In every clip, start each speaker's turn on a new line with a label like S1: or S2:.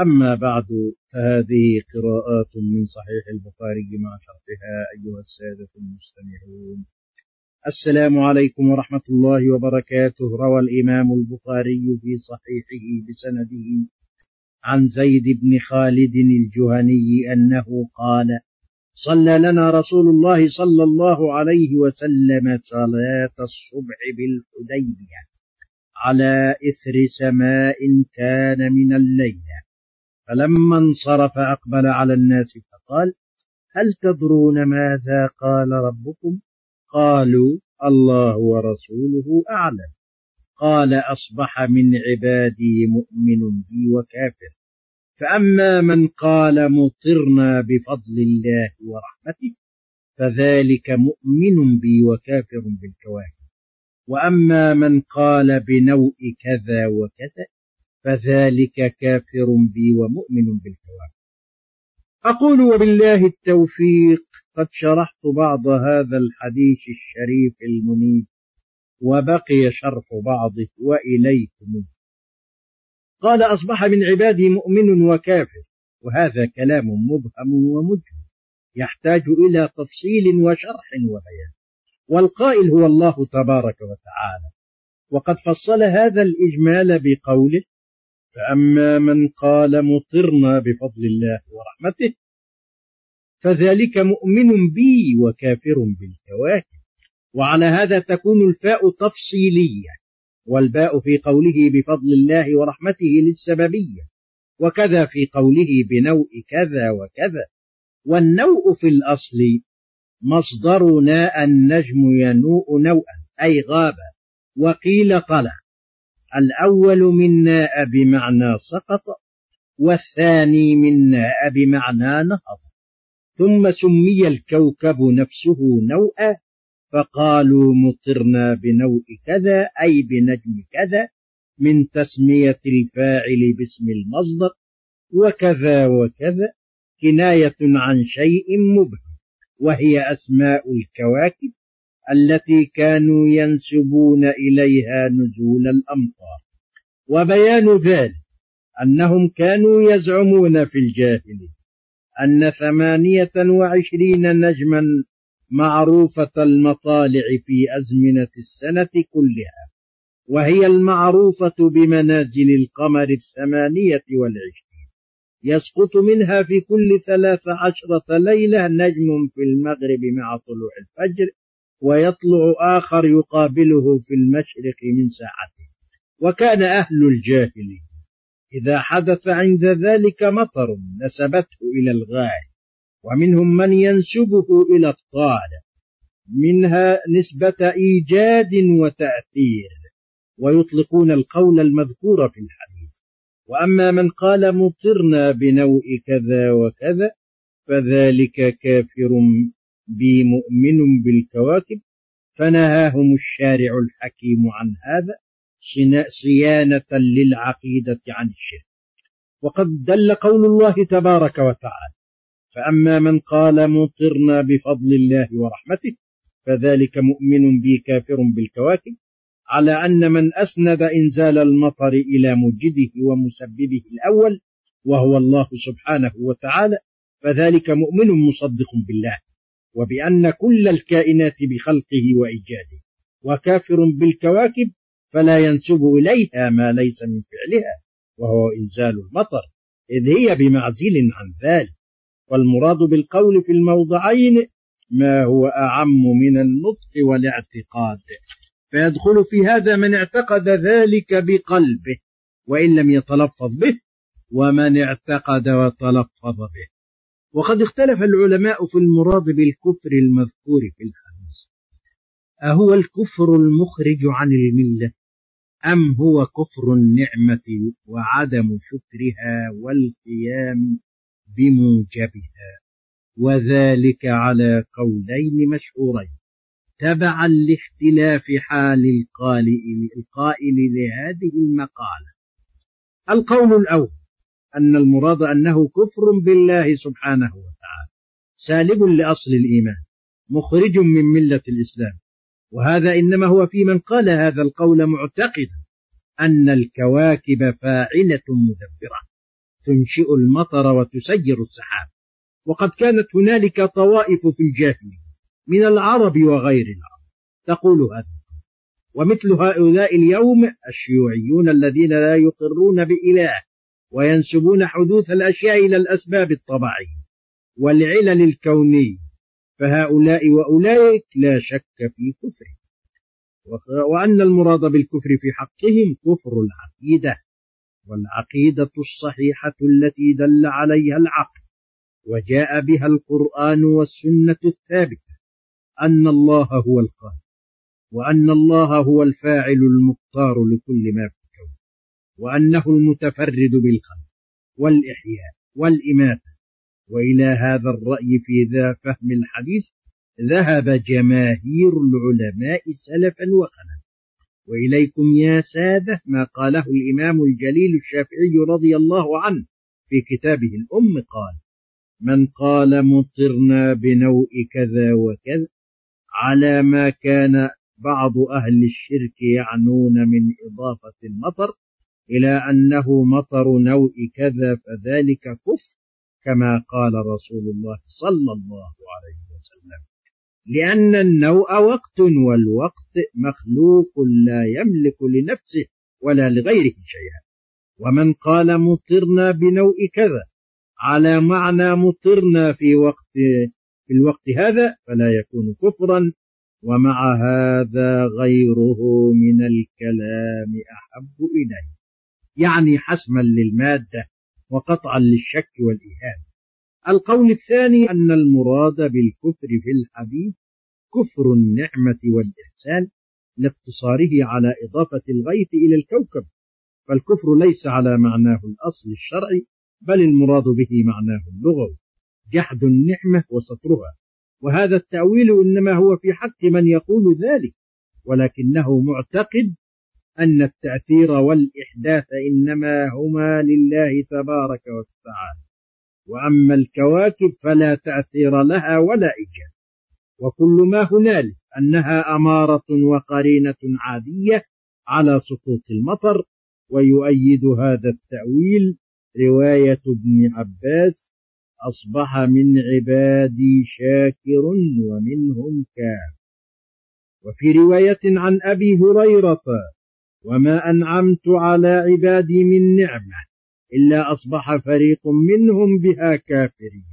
S1: أما بعد فهذه قراءات من صحيح البخاري مع شرحها أيها السادة المستمعون. السلام عليكم ورحمة الله وبركاته. روى الإمام البخاري في صحيحه بسنده عن زيد بن خالد الجهني أنه قال صلى لنا رسول الله صلى الله عليه وسلم صلاة الصبح بالحديبية على إثر سماء كان من الليل. فلما انصرف أقبل على الناس فقال هل تدرون ماذا قال ربكم؟ قالوا الله ورسوله أعلم. قال أصبح من عبادي مؤمن بي وكافر. فأما من قال مطرنا بفضل الله ورحمته فذلك مؤمن بي وكافر بالكواكب. وأما من قال بنوء كذا وكذا فذلك كافر بي ومؤمن بالكواكب أقول وبالله التوفيق قد شرحت بعض هذا الحديث الشريف المنيب وبقي شرح بعضه وإليكم. قال أصبح من عبادي مؤمن وكافر وهذا كلام مبهم ومجمل يحتاج إلى تفصيل وشرح وبيان. والقائل هو الله تبارك وتعالى. وقد فصل هذا الإجمال بقوله فأما من قال مطرنا بفضل الله ورحمته فذلك مؤمن بي وكافر بالكواكب. وعلى هذا تكون الفاء تفصيلية والباء في قوله بفضل الله ورحمته للسببية وكذا في قوله بنوء كذا وكذا. والنوء في الأصل مصدر ناء النجم ينوء نوءا أي غاب وقيل طلع الأول من ناء بمعنى سقط والثاني من ناء بمعنى نهض. ثم سمي الكوكب نفسه نوءا فقالوا مطرنا بنوء كذا أي بنجم كذا من تسمية الفاعل باسم المصدر وكذا وكذا كناية عن شيء مبهم وهي أسماء الكواكب التي كانوا ينسبون إليها نزول الأمطار. وبيان ذلك أنهم كانوا يزعمون في الجاهلية أن ثمانية وعشرين نجما معروفة المطالع في أزمنة السنة كلها وهي المعروفة بمنازل القمر الثمانية والعشرين. يسقط منها في كل ثلاث عشرة ليلة نجم في المغرب مع طلوع الفجر ويطلع آخر يقابله في المشرق من ساعته. وكان أهل الجاهلية إذا حدث عند ذلك مطر نسبته إلى الغاية ومنهم من ينسبه إلى الطالع منها نسبة إيجاد وتأثير ويطلقون القول المذكور في الحديث. وأما من قال مطرنا بنوء كذا وكذا فذلك كافر بي مؤمن بالكواكب فنهاهم الشارع الحكيم عن هذا صيانة للعقيدة عن الشرك. وقد دل قول الله تبارك وتعالى فأما من قال مطرنا بفضل الله ورحمته فذلك مؤمن بي كافر بالكواكب على أن من أسند إنزال المطر إلى مجده ومسببه الأول وهو الله سبحانه وتعالى فذلك مؤمن مصدق بالله. وبأن كل الكائنات بخلقه وإيجاده وكافر بالكواكب فلا ينسب إليها ما ليس من فعلها وهو إنزال المطر إذ هي بمعزل عن ذلك. والمراد بالقول في الموضعين ما هو أعم من النطق والاعتقاد فيدخل في هذا من اعتقد ذلك بقلبه وإن لم يتلفظ به ومن اعتقد وتلفظ به. وقد اختلف العلماء في المراد بالكفر المذكور في الحديث. أهو الكفر المخرج عن الملة أم هو كفر النعمة وعدم شكرها والقيام بموجبها؟ وذلك على قولين مشهورين تبعا لاختلاف حال القائل, القائل لهذه المقالة. القول الأول أن المراد أنه كفر بالله سبحانه وتعالى سالب لأصل الإيمان مخرج من ملة الإسلام. وهذا إنما هو في من قال هذا القول معتقدا أن الكواكب فاعلة مدبرة تنشئ المطر وتسير السحاب. وقد كانت هنالك طوائف في الجاهلية من العرب وغير العرب تقول هذا ومثل هؤلاء اليوم الشيوعيون الذين لا يقرون بإله وينسبون حدوث الأشياء إلى الأسباب الطبيعية والعلل الكونية فهؤلاء وأولئك لا شك في كفرهم. وأن المراد بالكفر في حقهم كفر العقيدة والعقيدة الصحيحة التي دل عليها العقل وجاء بها القرآن والسنة الثابتة أن الله هو القادر وأن الله هو الفاعل المختار لكل ما في وأنه المتفرد بالخلق والإحياء والإماتة. وإلى هذا الرأي في ذا فهم الحديث ذهب جماهير العلماء سلفا وخلفا. وإليكم يا سادة ما قاله الإمام الجليل الشافعي رضي الله عنه في كتابه الأم قال من قال مطرنا بنوء كذا وكذا على ما كان بعض أهل الشرك يعنون من إضافة المطر إلى أنه مطر نوء كذا فذلك كفر كما قال رسول الله صلى الله عليه وسلم. لأن النوء وقت والوقت مخلوق لا يملك لنفسه ولا لغيره شيئا. ومن قال مطرنا بنوء كذا على معنى مطرنا في وقت في الوقت هذا فلا يكون كفرا. ومع هذا غيره من الكلام أحب إليه. يعني حسما للمادة وقطعا للشك والإيهام. القول الثاني أن المراد بالكفر في الحديث كفر النعمة والإحسان لاقتصاره على إضافة الغيث إلى الكوكب فالكفر ليس على معناه الأصل الشرعي بل المراد به معناه اللغوي جحد النعمة وسطرها وهذا التأويل إنما هو في حق من يقول ذلك ولكنه معتقد أن التأثير والإحداث إنما هما لله تبارك وتعالى. وأما الكواكب فلا تأثير لها ولا إيجاد. وكل ما هنالك أنها أمارة وقرينة عادية على سقوط المطر ويؤيد هذا التأويل رواية ابن عباس أصبح من عبادي شاكر ومنهم كافر. وفي رواية عن أبي هريرة وما أنعمت على عبادي من نعمة إلا أصبح فريق منهم بها كافرين.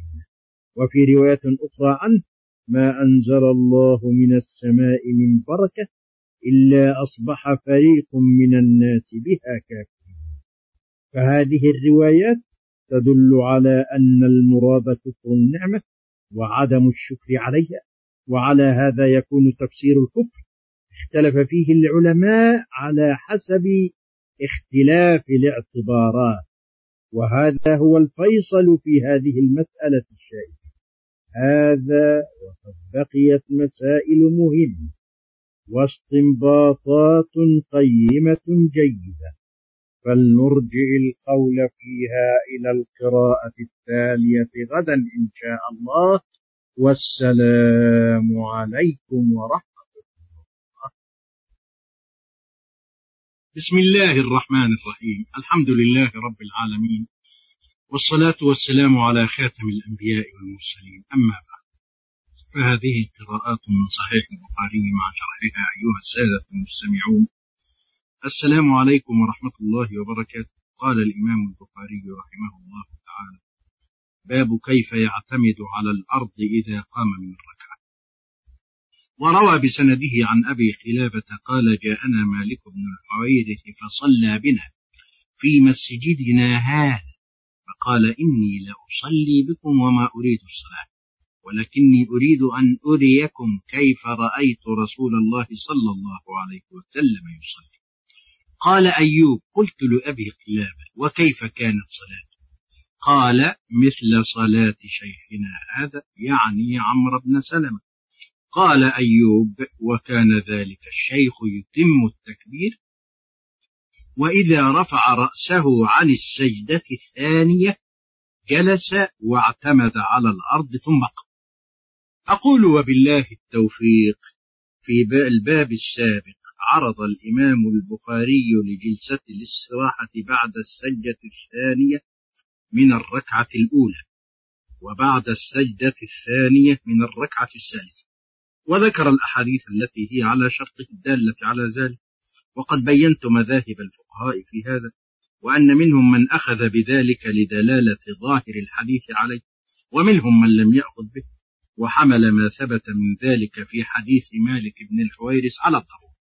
S1: وفي رواية أخرى عنه ما أنزل الله من السماء من بركة إلا أصبح فريق من الناس بها كافرين. فهذه الروايات تدل على أن المراد كفر النعمة وعدم الشكر عليها وعلى هذا يكون تفسير الكفر اختلف فيه العلماء على حسب اختلاف الاعتبارات. وهذا هو الفيصل في هذه المسألة الشائكة هذا وقد بقيت مسائل مهمة واستنباطات قيمة جيدة. فلنرجع القول فيها إلى القراءة التالية غدا إن شاء الله. والسلام عليكم ورحمة بسم الله الرحمن الرحيم. الحمد لله رب العالمين. والصلاة والسلام على خاتم الأنبياء والمرسلين. أما بعد. فهذه قراءات من صحيح البخاري مع شرحها أيها السادة المستمعون. السلام عليكم ورحمة الله وبركاته. قال الإمام البخاري رحمه الله تعالى باب كيف يعتمد على الأرض إذا قام من الركعة وروى بسنده عن أبي خلافة قال جاءنا مالك بن الحويرث فصلى بنا في مسجدنا هذا فقال إني لأصلي بكم وما أريد الصلاة ولكني أريد أن أريكم كيف رأيت رسول الله صلى الله عليه وسلم يصلي. قال أيوب قلت لأبي قلابة وكيف كانت صلاته؟ قال مثل صلاة شيخنا هذا يعني عمرو بن سلمة. قال أيوب وكان ذلك الشيخ يتم التكبير وإذا رفع رأسه عن السجدة الثانية جلس واعتمد على الأرض ثم قام. أقول وبالله التوفيق. في الباب السابق عرض الإمام البخاري لجلسة الاستراحة بعد السجدة الثانية من الركعة الأولى وبعد السجدة الثانية من الركعة الثالثة. وذكر الأحاديث التي هي على شرطه الدالة على ذلك. وقد بينت مذاهب الفقهاء في هذا وأن منهم من أخذ بذلك لدلالة ظاهر الحديث عليه ومنهم من لم يأخذ به وحمل ما ثبت من ذلك في حديث مالك بن الحويرس على الضرورة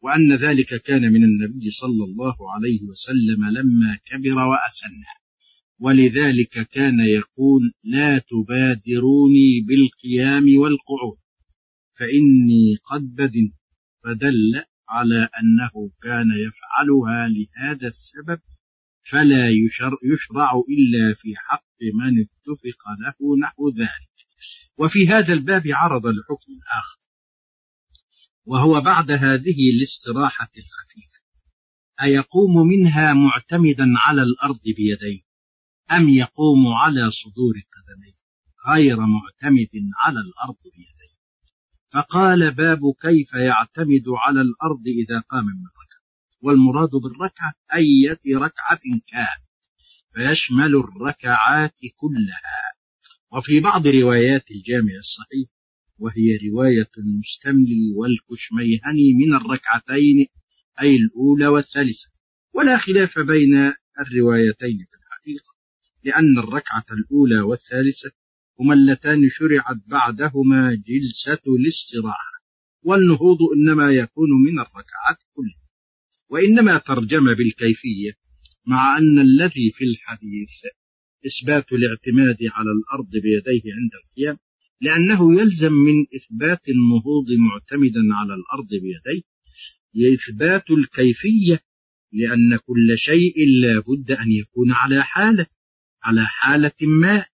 S1: وأن ذلك كان من النبي صلى الله عليه وسلم لما كبر وأسن. ولذلك كان يقول لا تبادروني بالقيام والقعود. فإني قد بدنت فدل على أنه كان يفعلها لهذا السبب فلا يشرع إلا في حق من اتفق له نحو ذلك. وفي هذا الباب عرض الحكم الآخر وهو بعد هذه الاستراحة الخفيفة أيقوم منها معتمدا على الأرض بيديه أم يقوم على صدور قدميه غير معتمد على الأرض بيديه؟ فقال باب كيف يعتمد على الأرض إذا قام من ركعة. والمراد بالركعة أية ركعة كانت. فيشمل الركعات كلها. وفي بعض روايات الجامع الصحيح وهي رواية المستملي والكشميهني من الركعتين أي الأولى والثالثة. ولا خلاف بين الروايتين في الحقيقة لأن الركعة الأولى والثالثة هما اللتان شرعت بعدهما جلسة الاستراحة. والنهوض إنما يكون من الركعات كلها. وإنما ترجم بالكيفية مع أن الذي في الحديث إثبات الاعتماد على الأرض بيديه عند القيام لأنه يلزم من إثبات النهوض معتمدا على الأرض بيديه. إثبات الكيفية لأن كل شيء لا بد أن يكون على حالة على حالة ما.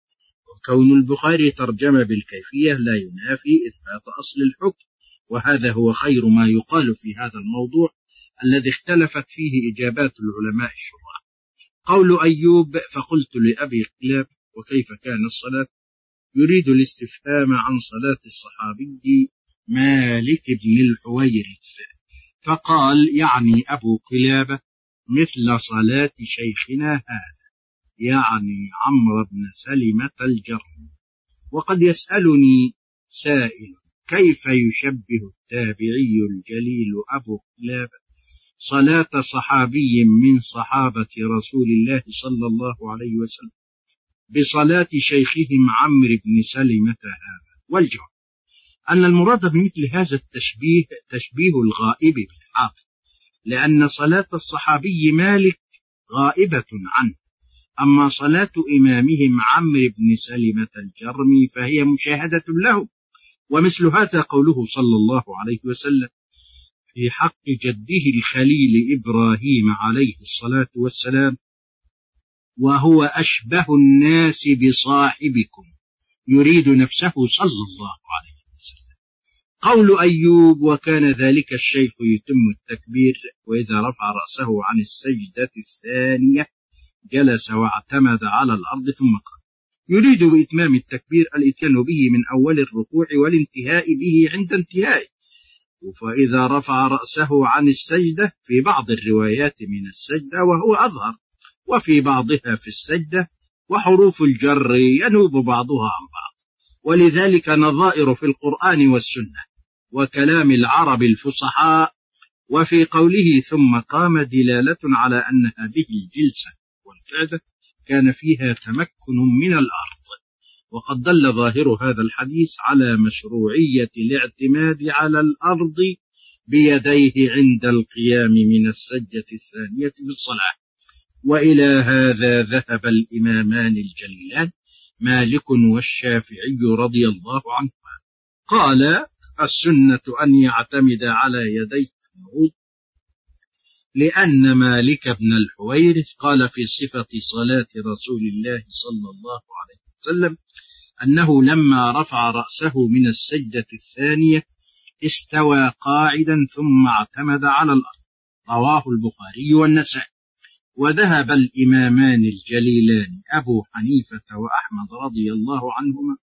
S1: وكون البخاري ترجم بالكيفية لا ينافي إثبات أصل الحكم وهذا هو خير ما يقال في هذا الموضوع الذي اختلفت فيه إجابات العلماء الشراع قول أيوب فقلت لأبي قلاب وكيف كان الصلاة؟ يريد الاستفهام عن صلاة الصحابي مالك بن الحويرث. فقال يعني أبو قلابة مثل صلاة شيخنا هذا. يعني عمرو بن سلمة الجرمي وقد يسألني سائل كيف يشبه التابعي الجليل أبو قلابة صلاة صحابي من صحابة رسول الله صلى الله عليه وسلم بصلاة شيخهم عمرو بن سلمة هذا؟ والجواب أن المراد بمثل هذا التشبيه تشبيه الغائب بالحاضر لأن صلاة الصحابي مالك غائبة عنه. أما صلاة إمامهم عمرو بن سلمة الجرمي فهي مشاهدة له ومثل هذا قوله صلى الله عليه وسلم في حق جده الخليل إبراهيم عليه الصلاة والسلام وهو أشبه الناس بصاحبكم يريد نفسه صلى الله عليه وسلم. قول أيوب وكان ذلك الشيخ يتم التكبير وإذا رفع رأسه عن السجدة الثانية جلس واعتمد على الأرض ثم قال يريد بإتمام التكبير الإتيان به من أول الركوع والانتهاء به عند انتهائه. فإذا رفع رأسه عن السجدة في بعض الروايات من السجدة وهو أظهر وفي بعضها في السجدة وحروف الجر ينوب بعضها عن بعض. ولذلك نظائر في القرآن والسنة وكلام العرب الفصحاء وفي قوله ثم قام دلالة على أن هذه الجلسة. والقعدة كان فيها تمكن من الأرض. وقد دل ظاهر هذا الحديث على مشروعية الاعتماد على الأرض بيديه عند القيام من السجة الثانية في الصلاة. وإلى هذا ذهب الإمامان الجليلان مالك والشافعي رضي الله عنهما. قال السنة أن يعتمد على يديه لأن مالك بن الحويرث قال في صفة صلاة رسول الله صلى الله عليه وسلم أنه لما رفع رأسه من السجدة الثانية استوى قاعدا ثم اعتمد على الأرض. رواه البخاري والنسائي. وذهب الإمامان الجليلان أبو حنيفة وأحمد رضي الله عنهما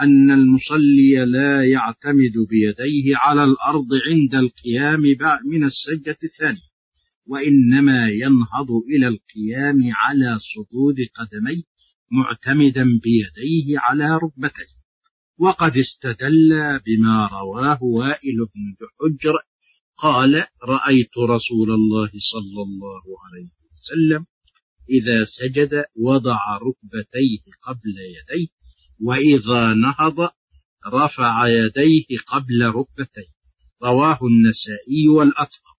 S1: أن المصلي لا يعتمد بيديه على الأرض عند القيام من السجدة الثانية. وإنما ينهض إلى القيام على صدود قدميه معتمدا بيديه على ركبتيه. وقد استدل بما رواه وائل بن حجر قال رأيت رسول الله صلى الله عليه وسلم إذا سجد وضع ركبتيه قبل يديه وإذا نهض رفع يديه قبل ركبتيه. رواه النسائي والأطهر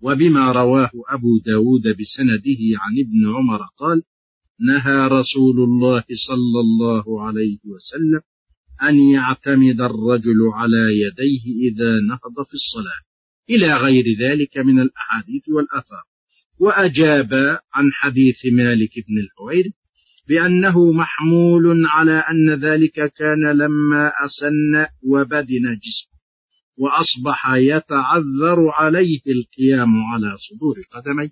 S1: وبما رواه أبو داود بسنده عن ابن عمر قال نهى رسول الله صلى الله عليه وسلم أن يعتمد الرجل على يديه إذا نهض في الصلاة. إلى غير ذلك من الأحاديث والأثار. وأجاب عن حديث مالك بن الحويرث بأنه محمول على أن ذلك كان لما أسن وبدن جسمه. وأصبح يتعذر عليه القيام على صدور قدميه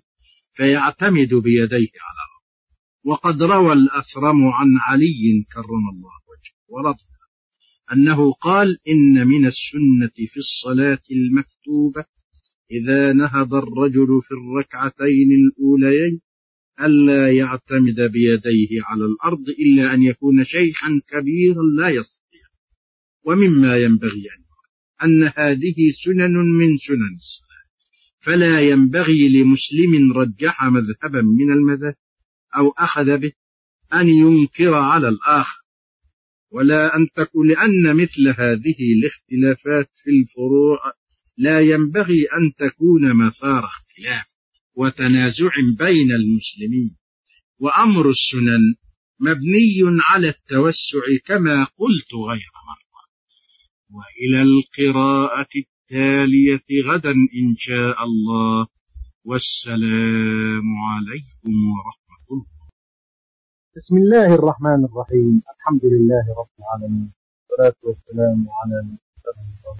S1: فيعتمد بيديه على الأرض. وقد روى الأثرم عن علي كرم الله وجهه ورضي أنه قال إن من السنة في الصلاة المكتوبة إذا نهض الرجل في الركعتين الأوليين ألا يعتمد بيديه على الأرض إلا أن يكون شيخا كبيرا لا يستطيع ومما ينبغي أن أن هذه سنن من سنن الصلاة. فلا ينبغي لمسلم رجح مذهبا من المذاهب أو أخذ به أن ينكر على الآخر. ولا أن تكون لأن مثل هذه الاختلافات في الفروع لا ينبغي أن تكون مثار اختلاف وتنازع بين المسلمين. وأمر السنن مبني على التوسع كما قلت غير مرة. وإلى القراءة التالية غدا إن شاء الله. والسلام عليكم ورحمة الله.
S2: بسم الله الرحمن الرحيم. الحمد لله رب العالمين. والصلاة والسلام على نبينا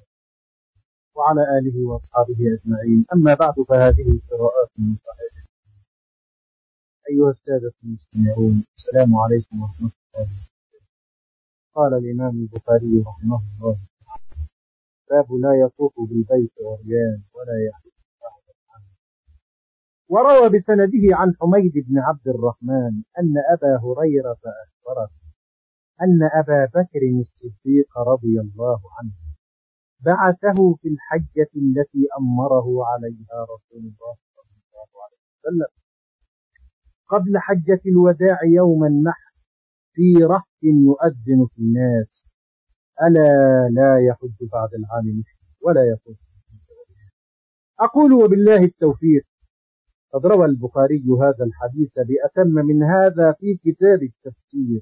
S2: وعلى آله وأصحابه أجمعين. أما بعد فهذه قراءات من صحيح أيها السادة المستمعون السلام عليكم ورحمة الله قال الإمام البخاري رحمه الله باب لا يطوف بالبيت عريان ولا وروى بسنده عن حميد بن عبد الرحمن أن أبا هريرة أخبره أن أبا بكر الصديق رضي الله عنه بعثه في الحجة التي أمره عليها رسول الله صلى الله عليه وسلم قبل حجة الوداع يوم النحر في رهط يؤذن في الناس. ألا لا يحج بعد العام مشرك ولا يطوف أقول وبالله التوفيق. قد روى البخاري هذا الحديث بأتم من هذا في كتاب التفسير.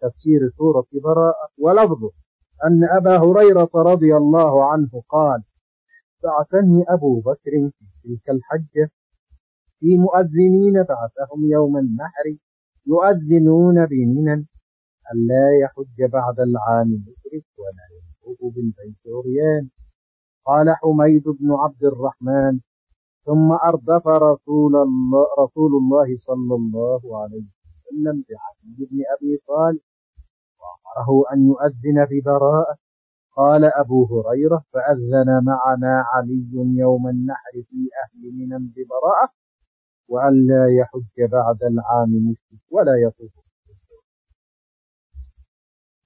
S2: تفسير سورة براءة. ولفظه أن أبا هريرة رضي الله عنه قال بعثني أبو بكر في تلك الحجة في مؤذنين بعثهم يوم النحر يؤذنون بمنى ألا يحج بعد العام مشرك ولا يطوف بالبيت عريان. قال حميد بن عبد الرحمن ثم أردف رسول الله, رسول الله صلى الله عليه وسلم بعلي بن أبي طالب وأمره أن يؤذن ببراءة قال أبو هريرة فأذن معنا علي يوم النحر في أهل منى ببراءة وأن لا يحج بعد العام مشرك ولا يطوف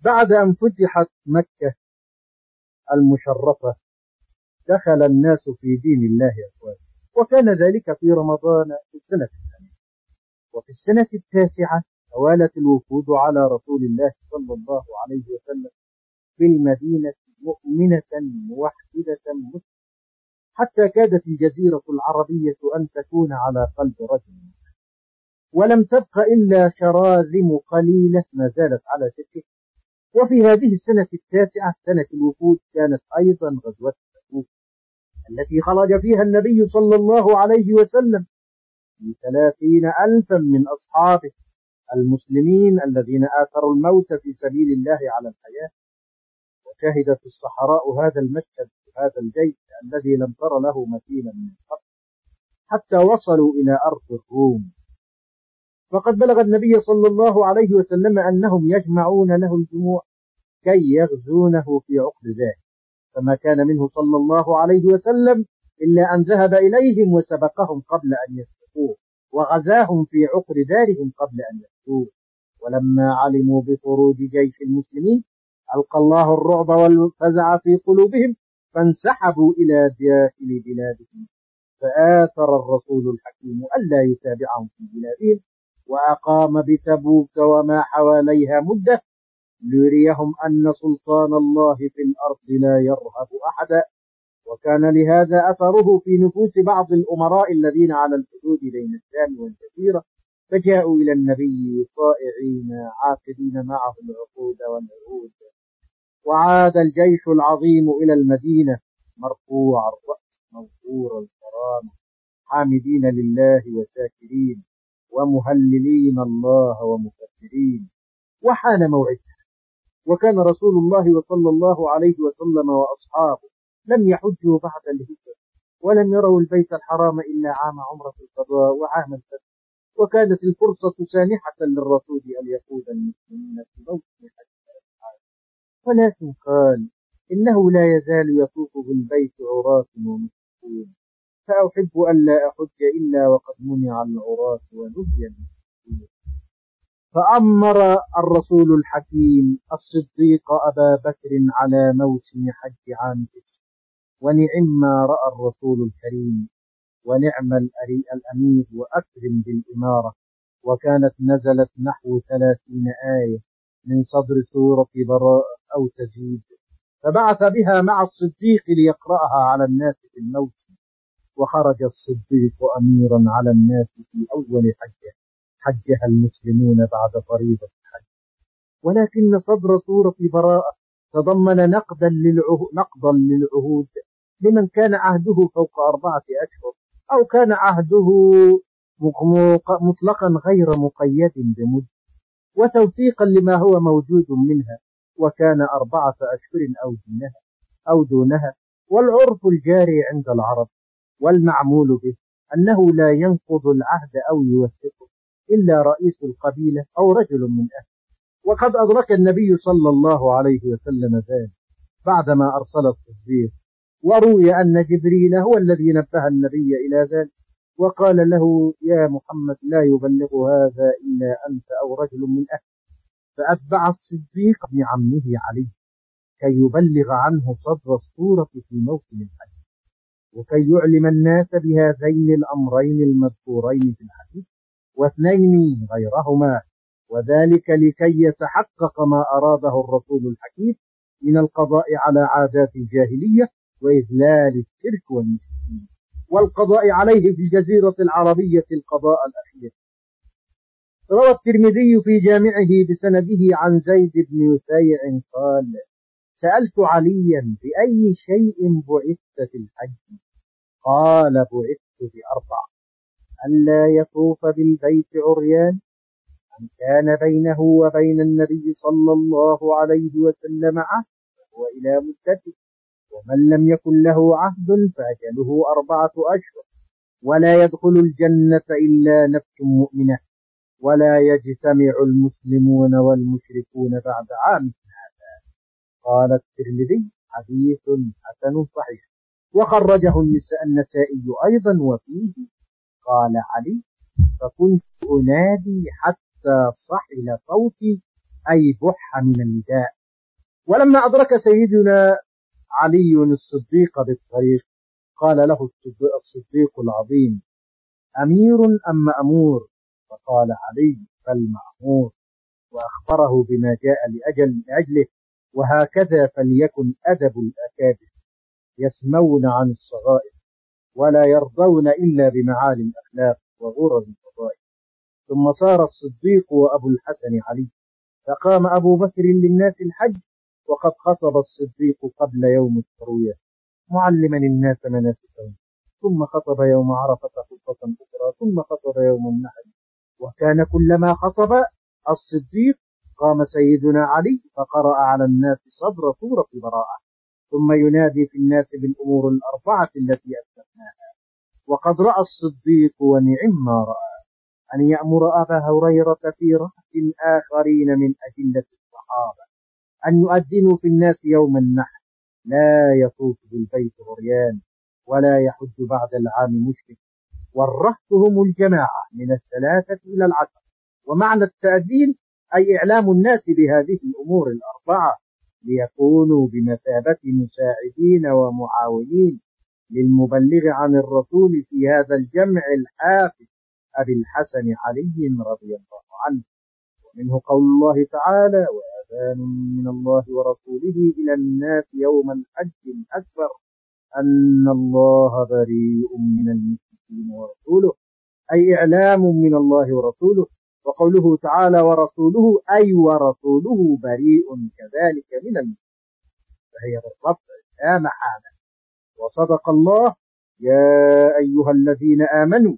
S2: بعد أن فتحت مكة المشرفة دخل الناس في دين الله أفواجا وكان ذلك في رمضان في السنة الثانية. وفي السنة التاسعة توالت الوفود على رسول الله صلى الله عليه وسلم في المدينة مؤمنة موحدة مسلمة. حتى كادت الجزيرة العربية أن تكون على قلب رجل. ولم تبق إلا شراذم قليلة ما زالت على تلك وفي هذه السنة التاسعة سنة الوفود كانت أيضا غزوة تبوك التي خرج فيها النبي صلى الله عليه وسلم في ثلاثين ألفا من أصحابه المسلمين الذين آثروا الموت في سبيل الله على الحياة. وشهدت الصحراء هذا المشهد هذا الجيش الذي لم تر له مثيلا من قبل حتى وصلوا إلى أرض الروم. فقد بلغ النبي صلى الله عليه وسلم أنهم يجمعون له الجموع كي يغزونه في عقد ذلك. فما كان منه صلى الله عليه وسلم إلا أن ذهب إليهم وسبقهم قبل أن يسبقوه وغزاهم في عقر دارهم قبل أن يأتوه ولما علموا بخروج جيش المسلمين ألقى الله الرعب والفزع في قلوبهم فانسحبوا إلى داخل بلادهم. فآثر الرسول الحكيم ألا يتابعهم في بلادهم. وأقام بتبوك وما حواليها مدة ليريهم أن سلطان الله في الأرض لا يرهب أحدا. وكان لهذا أثره في نفوس بعض الأمراء الذين على الحدود بين الشام والجزيرة فجاءوا إلى النبي طائعين عاقدين معه العقود والعهود وعاد الجيش العظيم إلى المدينة مرفوع الرأس موفور الكرامة حامدين لله وشاكرين. ومهللين الله ومكبرين وحان موعدها. وكان رسول الله صلى الله عليه وسلم وأصحابه لم يحجوا بعد الهجرة ولم يروا البيت الحرام إلا عام عمرة القضاء وعام الفتح. وكانت الفرصة سانحة للرسول أن يقود المسلمين في موسم ولكن قال إنه لا يزال يطوف بالبيت عراة ومسكون فأحب ألا أحج إلا وقد منع العراة ونهي فأمر الرسول الحكيم الصديق أبا بكر على موسم حج عام تسع. ونعم ما رأى الرسول الكريم ونعم الأمير وأكرم بالإمارة. وكانت نزلت نحو ثلاثين آية من صدر سورة براء أو تزيد. فبعث بها مع الصديق ليقرأها على الناس في الموسم وخرج الصديق أميرا على الناس في أول حجه حجها المسلمون بعد فريضة الحج. ولكن صدر سورة براءة تضمن نقدا للعهود, نقضا للعهود لمن كان عهده فوق أربعة أشهر أو كان عهده مطلقا غير مقيد بمدة وتوثيقا لما هو موجود منها وكان أربعة أشهر أو دونها أو دونها والعرف الجاري عند العرب. والمعمول به أنه لا ينقض العهد أو يوثقه إلا رئيس القبيلة أو رجل من أهله. وقد أدرك النبي صلى الله عليه وسلم ذلك بعدما أرسل الصديق. وروي أن جبريل هو الذي نبه النبي إلى ذلك وقال له يا محمد لا يبلغ هذا إلا أنت أو رجل من أهل فأتبع الصديق ابن عمه كي يبلغ عنه صدر الصورة في موسم الحج وكي يعلم الناس بهذين الأمرين المذكورين في الحديث واثنين غيرهما. وذلك لكي يتحقق ما أراده الرسول الحكيم من القضاء على عادات الجاهلية وإذلال الشرك والمشركين. والقضاء عليه في الجزيرة العربية القضاء الأخير. روى الترمذي في جامعه بسنده عن زيد بن يسيع قال سألت عليا بأي شيء بعثت في الحج؟ قال بعثت بأربع ألا يطوف بالبيت عريان من كان بينه وبين النبي صلى الله عليه وسلم عهد فهو إلى مدته ومن لم يكن له عهد فأجله أربعة أشهر. ولا يدخل الجنة إلا نفس مؤمنة ولا يجتمع المسلمون والمشركون بعد عام. قال الترمذي حديث حسن صحيح. وخرجه النسائي أيضا وفيه قال علي فكنت أنادي حتى صحل صوتي أي بح من النداء. ولما أدرك سيدنا علي الصديق بالطريق قال له الصديق العظيم أمير أم مأمور؟ فقال علي فالمأمور. وأخبره بما جاء لأجل لأجله. وهكذا فليكن أدب الأكابر يسمون عن الصغائر ولا يرضون إلا بمعالي الأخلاق وغرر الفضائل. ثم صار الصديق وأبو الحسن علي. فقام أبو بكر للناس الحج وقد خطب الصديق قبل يوم التروية. معلما الناس مناسكهم. ثم خطب يوم عرفة خطبة أخرى. ثم خطب يوم النحر. وكان كلما خطب الصديق قام سيدنا علي فقرأ على الناس صدر سورة براءة ثم ينادي في الناس بالأمور الأربعة التي أثبتناها. وقد رأى الصديق ونعم ما رأى أن يأمر أبا هريرة في رهط آخرين من أجلة الصحابة أن يؤذنوا في الناس يوم النحر لا يطوف بالبيت عريان ولا يحج بعد العام مشرك. والرهط هم الجماعة من الثلاثة إلى العشر. ومعنى التأذين أي إعلام الناس بهذه الأمور الأربعة ليكونوا بمثابة مساعدين ومعاونين للمبلغ عن الرسول في هذا الجمع الحافظ أبي الحسن علي رضي الله عنه. ومنه قول الله تعالى وأذان من الله ورسوله إلى الناس يوم الحج الأكبر أن الله بريء من المشركين ورسوله. أي إعلام من الله ورسوله وقوله تعالى ورسوله أي ورسوله بريء كذلك من المشركين فهي بالرفع لا محالة. وصدق الله يا أيها الذين آمنوا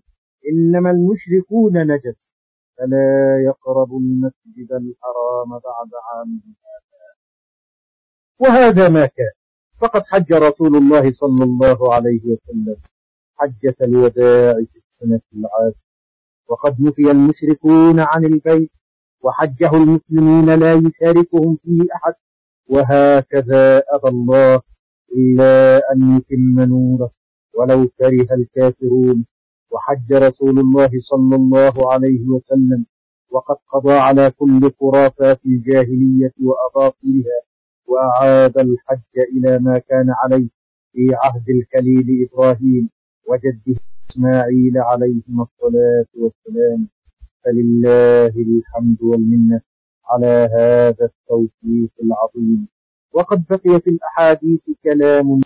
S2: إنما المشركون نجس فلا يقربوا المسجد الحرام بعد عامهم هذا. وهذا ما كان. فقد حج رسول الله صلى الله عليه وسلم حجة الوداع في السنة العاشرة. وقد نفي المشركون عن البيت وحجه المسلمين لا يشاركهم فيه أحد وهكذا أبى الله إلا أن يتم نوره ولو كره الكافرون. وحج رسول الله صلى الله عليه وسلم وقد قضى على كل خرافات الجاهلية وأباطيلها وأعاد الحج إلى ما كان عليه في عهد الخليل إبراهيم وجده. إسماعيل عليهما الصلاة والسلام. فلله الحمد والمنة على هذا التوفيق العظيم. وقد بقي في الأحاديث كلام